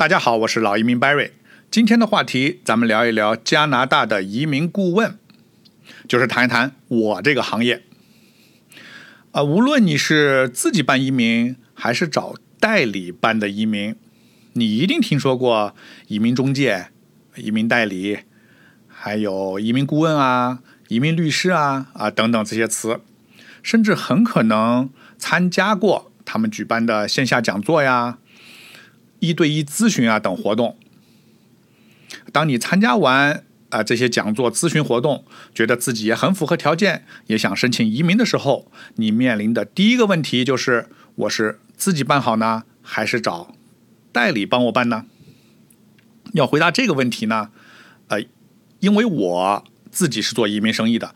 大家好，我是老移民 Barry。今天的话题，咱们聊一聊加拿大的移民顾问，就是谈一谈我这个行业。啊，无论你是自己办移民，还是找代理办的移民，你一定听说过移民中介、移民代理，还有移民顾问啊、移民律师啊啊等等这些词，甚至很可能参加过他们举办的线下讲座呀。一对一咨询啊等活动，当你参加完啊这些讲座咨询活动，觉得自己也很符合条件，也想申请移民的时候，你面临的第一个问题就是：我是自己办好呢，还是找代理帮我办呢？要回答这个问题呢，呃，因为我自己是做移民生意的，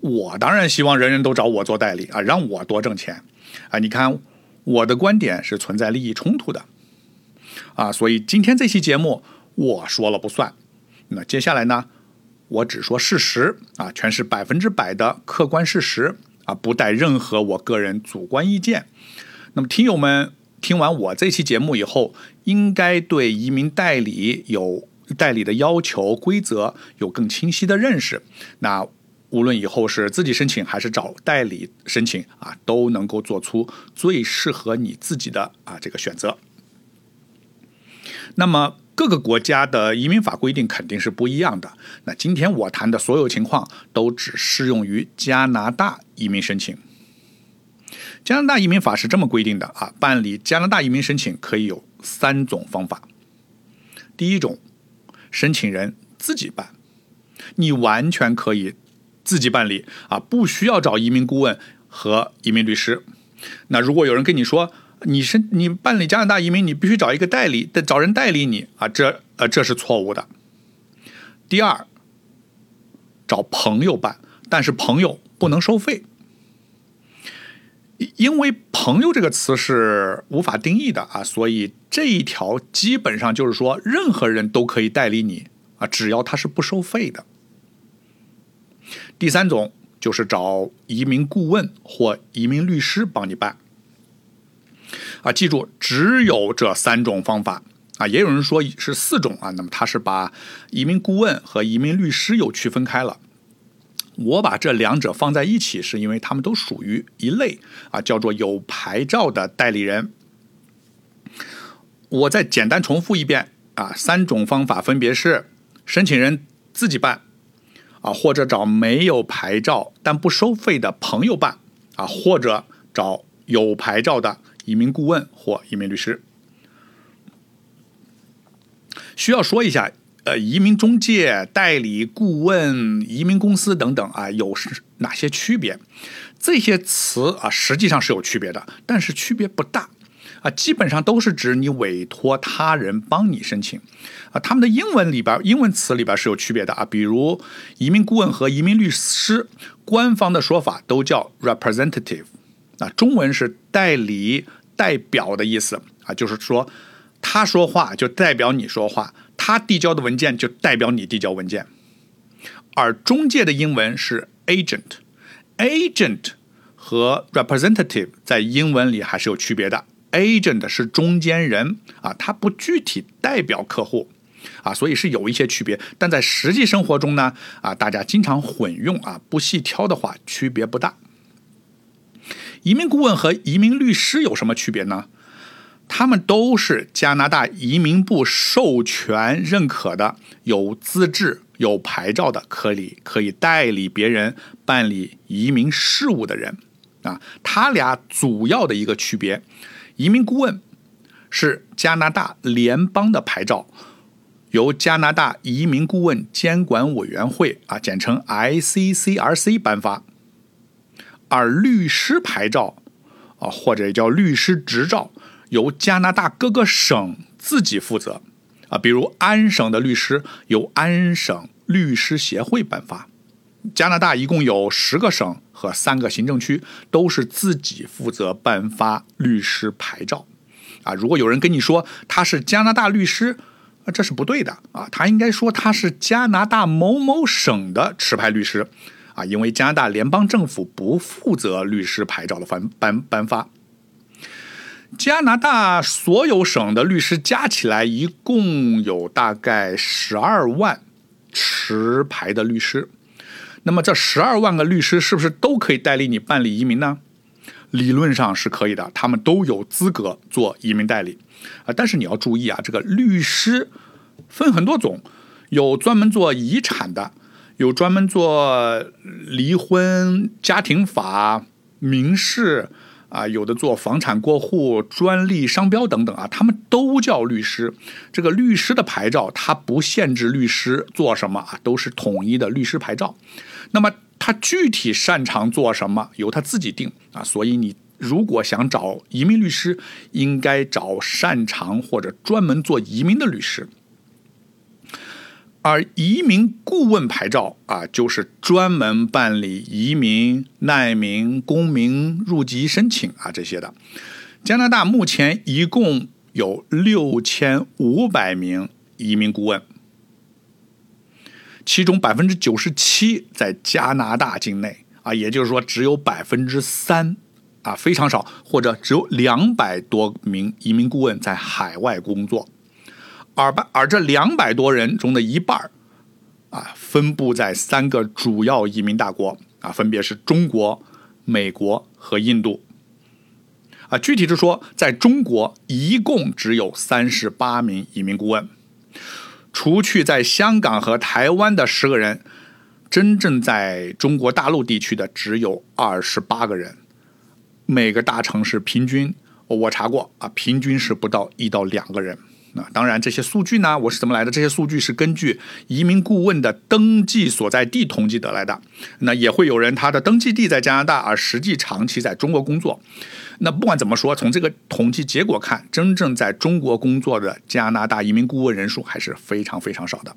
我当然希望人人都找我做代理啊，让我多挣钱啊。你看，我的观点是存在利益冲突的。啊，所以今天这期节目我说了不算。那接下来呢，我只说事实啊，全是百分之百的客观事实啊，不带任何我个人主观意见。那么听友们听完我这期节目以后，应该对移民代理有代理的要求规则有更清晰的认识。那无论以后是自己申请还是找代理申请啊，都能够做出最适合你自己的啊这个选择。那么各个国家的移民法规定肯定是不一样的。那今天我谈的所有情况都只适用于加拿大移民申请。加拿大移民法是这么规定的啊，办理加拿大移民申请可以有三种方法。第一种，申请人自己办，你完全可以自己办理啊，不需要找移民顾问和移民律师。那如果有人跟你说，你是你办理加拿大移民，你必须找一个代理，得找人代理你啊，这呃这是错误的。第二，找朋友办，但是朋友不能收费，因为朋友这个词是无法定义的啊，所以这一条基本上就是说任何人都可以代理你啊，只要他是不收费的。第三种就是找移民顾问或移民律师帮你办。啊，记住，只有这三种方法啊，也有人说是四种啊。那么他是把移民顾问和移民律师又区分开了。我把这两者放在一起，是因为他们都属于一类啊，叫做有牌照的代理人。我再简单重复一遍啊，三种方法分别是：申请人自己办啊，或者找没有牌照但不收费的朋友办啊，或者找有牌照的。移民顾问或移民律师需要说一下，呃，移民中介、代理顾问、移民公司等等啊，有哪些区别？这些词啊，实际上是有区别的，但是区别不大啊，基本上都是指你委托他人帮你申请啊。他们的英文里边，英文词里边是有区别的啊，比如移民顾问和移民律师，官方的说法都叫 representative。啊，中文是代理、代表的意思啊，就是说他说话就代表你说话，他递交的文件就代表你递交文件。而中介的英文是 agent，agent 和 representative 在英文里还是有区别的。agent 是中间人啊，他不具体代表客户啊，所以是有一些区别。但在实际生活中呢，啊，大家经常混用啊，不细挑的话，区别不大。移民顾问和移民律师有什么区别呢？他们都是加拿大移民部授权认可的、有资质、有牌照的，可以可以代理别人办理移民事务的人。啊，他俩主要的一个区别：移民顾问是加拿大联邦的牌照，由加拿大移民顾问监管委员会啊，简称 ICCRC 颁发。而律师牌照，啊，或者叫律师执照，由加拿大各个省自己负责，啊，比如安省的律师由安省律师协会颁发。加拿大一共有十个省和三个行政区，都是自己负责颁发律师牌照。啊，如果有人跟你说他是加拿大律师，啊，这是不对的，啊，他应该说他是加拿大某某省的持牌律师。啊，因为加拿大联邦政府不负责律师牌照的颁颁颁发。加拿大所有省的律师加起来一共有大概十二万持牌的律师。那么这十二万个律师是不是都可以代理你办理移民呢？理论上是可以的，他们都有资格做移民代理啊。但是你要注意啊，这个律师分很多种，有专门做遗产的，有专门做离婚、家庭法、民事。啊，有的做房产过户、专利、商标等等啊，他们都叫律师。这个律师的牌照，它不限制律师做什么啊，都是统一的律师牌照。那么他具体擅长做什么，由他自己定啊。所以你如果想找移民律师，应该找擅长或者专门做移民的律师。而移民顾问牌照啊，就是专门办理移民、难民、公民入籍申请啊这些的。加拿大目前一共有六千五百名移民顾问，其中百分之九十七在加拿大境内啊，也就是说只有百分之三啊非常少，或者只有两百多名移民顾问在海外工作。而而这两百多人中的一半儿啊，分布在三个主要移民大国啊，分别是中国、美国和印度。啊，具体的说，在中国一共只有三十八名移民顾问，除去在香港和台湾的十个人，真正在中国大陆地区的只有二十八个人。每个大城市平均，我查过啊，平均是不到一到两个人。那当然，这些数据呢，我是怎么来的？这些数据是根据移民顾问的登记所在地统计得来的。那也会有人他的登记地在加拿大，而实际长期在中国工作。那不管怎么说，从这个统计结果看，真正在中国工作的加拿大移民顾问人数还是非常非常少的。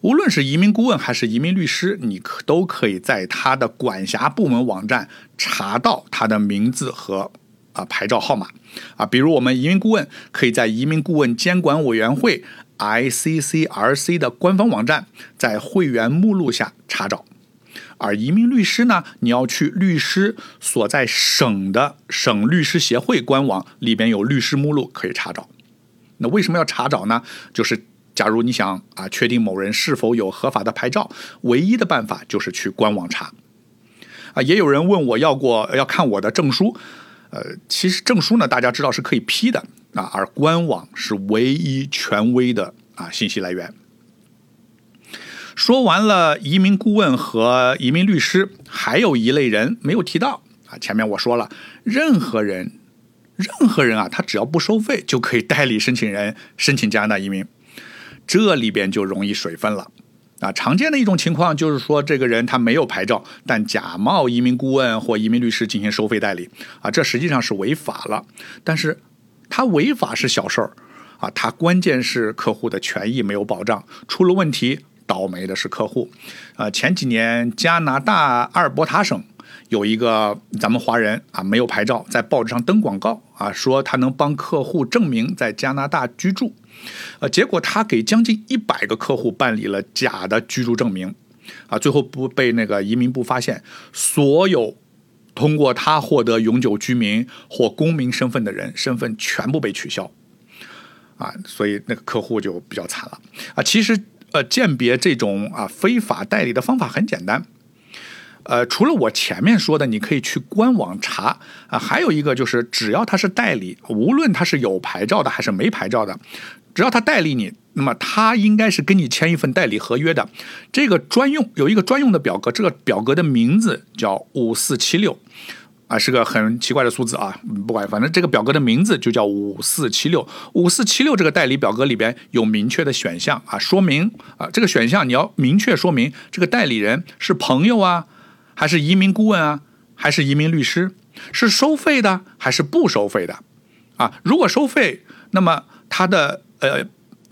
无论是移民顾问还是移民律师，你可都可以在他的管辖部门网站查到他的名字和。啊，牌照号码啊，比如我们移民顾问可以在移民顾问监管委员会 （ICCRC） 的官方网站，在会员目录下查找；而移民律师呢，你要去律师所在省的省律师协会官网里边有律师目录可以查找。那为什么要查找呢？就是假如你想啊确定某人是否有合法的牌照，唯一的办法就是去官网查。啊，也有人问我要过要看我的证书。呃，其实证书呢，大家知道是可以批的啊，而官网是唯一权威的啊信息来源。说完了移民顾问和移民律师，还有一类人没有提到啊。前面我说了，任何人，任何人啊，他只要不收费就可以代理申请人申请加拿大移民，这里边就容易水分了。啊，常见的一种情况就是说，这个人他没有牌照，但假冒移民顾问或移民律师进行收费代理，啊，这实际上是违法了。但是，他违法是小事儿，啊，他关键是客户的权益没有保障，出了问题，倒霉的是客户。啊，前几年加拿大阿尔伯塔省有一个咱们华人啊，没有牌照，在报纸上登广告，啊，说他能帮客户证明在加拿大居住。呃，结果他给将近一百个客户办理了假的居住证明，啊，最后不被那个移民部发现，所有通过他获得永久居民或公民身份的人身份全部被取消，啊，所以那个客户就比较惨了，啊，其实呃鉴别这种啊非法代理的方法很简单。呃，除了我前面说的，你可以去官网查啊，还有一个就是，只要他是代理，无论他是有牌照的还是没牌照的，只要他代理你，那么他应该是跟你签一份代理合约的。这个专用有一个专用的表格，这个表格的名字叫五四七六，啊，是个很奇怪的数字啊，不管，反正这个表格的名字就叫五四七六。五四七六这个代理表格里边有明确的选项啊，说明啊，这个选项你要明确说明这个代理人是朋友啊。还是移民顾问啊，还是移民律师，是收费的还是不收费的？啊，如果收费，那么他的呃，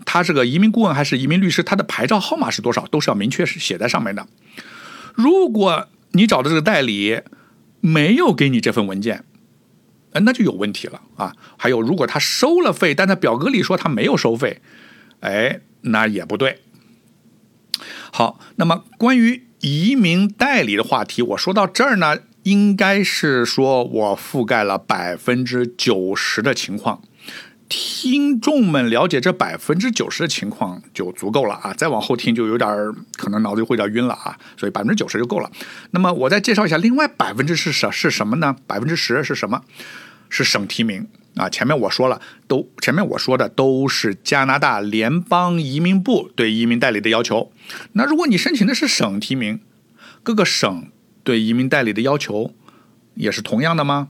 他这个移民顾问还是移民律师，他的牌照号码是多少，都是要明确是写在上面的。如果你找的这个代理没有给你这份文件，呃，那就有问题了啊。还有，如果他收了费，但在表格里说他没有收费，哎，那也不对。好，那么关于。移民代理的话题，我说到这儿呢，应该是说我覆盖了百分之九十的情况。听众们了解这百分之九十的情况就足够了啊，再往后听就有点可能脑子会有点晕了啊，所以百分之九十就够了。那么我再介绍一下，另外百分之是什是什么呢？百分之十是什么？是省提名啊。前面我说了，都前面我说的都是加拿大联邦移民部对移民代理的要求。那如果你申请的是省提名，各个省对移民代理的要求也是同样的吗？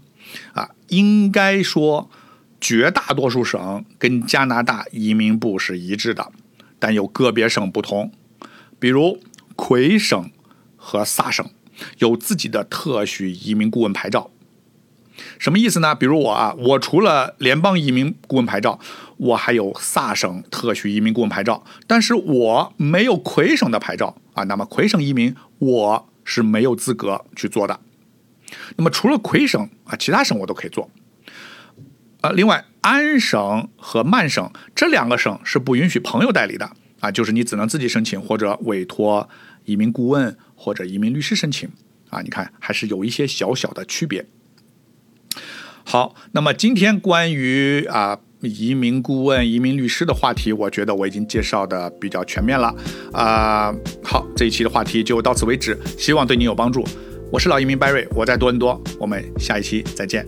啊，应该说。绝大多数省跟加拿大移民部是一致的，但有个别省不同，比如魁省和萨省有自己的特许移民顾问牌照。什么意思呢？比如我啊，我除了联邦移民顾问牌照，我还有萨省特许移民顾问牌照，但是我没有魁省的牌照啊。那么魁省移民我是没有资格去做的。那么除了魁省啊，其他省我都可以做。呃，另外，安省和曼省这两个省是不允许朋友代理的啊，就是你只能自己申请或者委托移民顾问或者移民律师申请啊。你看，还是有一些小小的区别。好，那么今天关于啊移民顾问、移民律师的话题，我觉得我已经介绍的比较全面了啊。好，这一期的话题就到此为止，希望对你有帮助。我是老移民 Barry，我在多伦多，我们下一期再见。